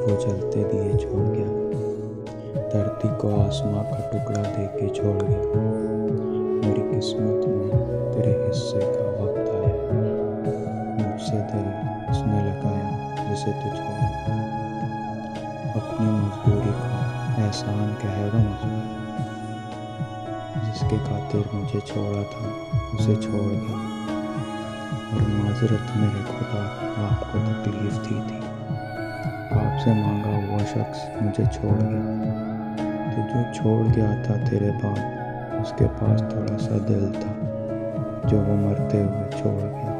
को जलते दिए, छोड़ गया। धरती को आसमां का टुकड़ा दे के छोड़ गया। मेरी किस्मत में तेरे हिस्से का वक्त आया। मुझसे दिल उसने लगाया जिसे तू छोड़। अपनी मजदूरी को एहसान कहेगा मजबूर। जिसके खातिर मुझे छोड़ा था, उसे छोड़ गया। और माजरत मेरे खुदा आपको तकलीफ़ थी मांगा हुआ शख्स मुझे छोड़ गया। तो जो छोड़ गया था तेरे बाप, उसके पास थोड़ा सा दिल था, जो वो मरते हुए छोड़ गया।